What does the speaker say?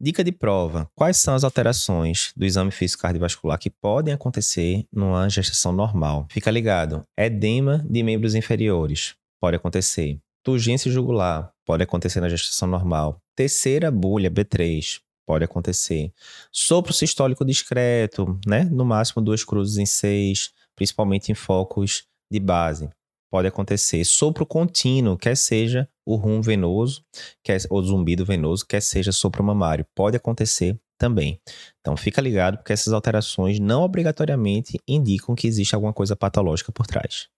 Dica de prova: quais são as alterações do exame físico cardiovascular que podem acontecer numa gestação normal? Fica ligado: edema de membros inferiores pode acontecer. Turgência jugular pode acontecer na gestação normal. Terceira bulha B3 pode acontecer. Sopro sistólico discreto, né? No máximo duas cruzes em seis, principalmente em focos de base pode acontecer sopro contínuo, quer seja o rum venoso, quer o zumbido venoso, quer seja sopro mamário, pode acontecer também. Então fica ligado porque essas alterações não obrigatoriamente indicam que existe alguma coisa patológica por trás.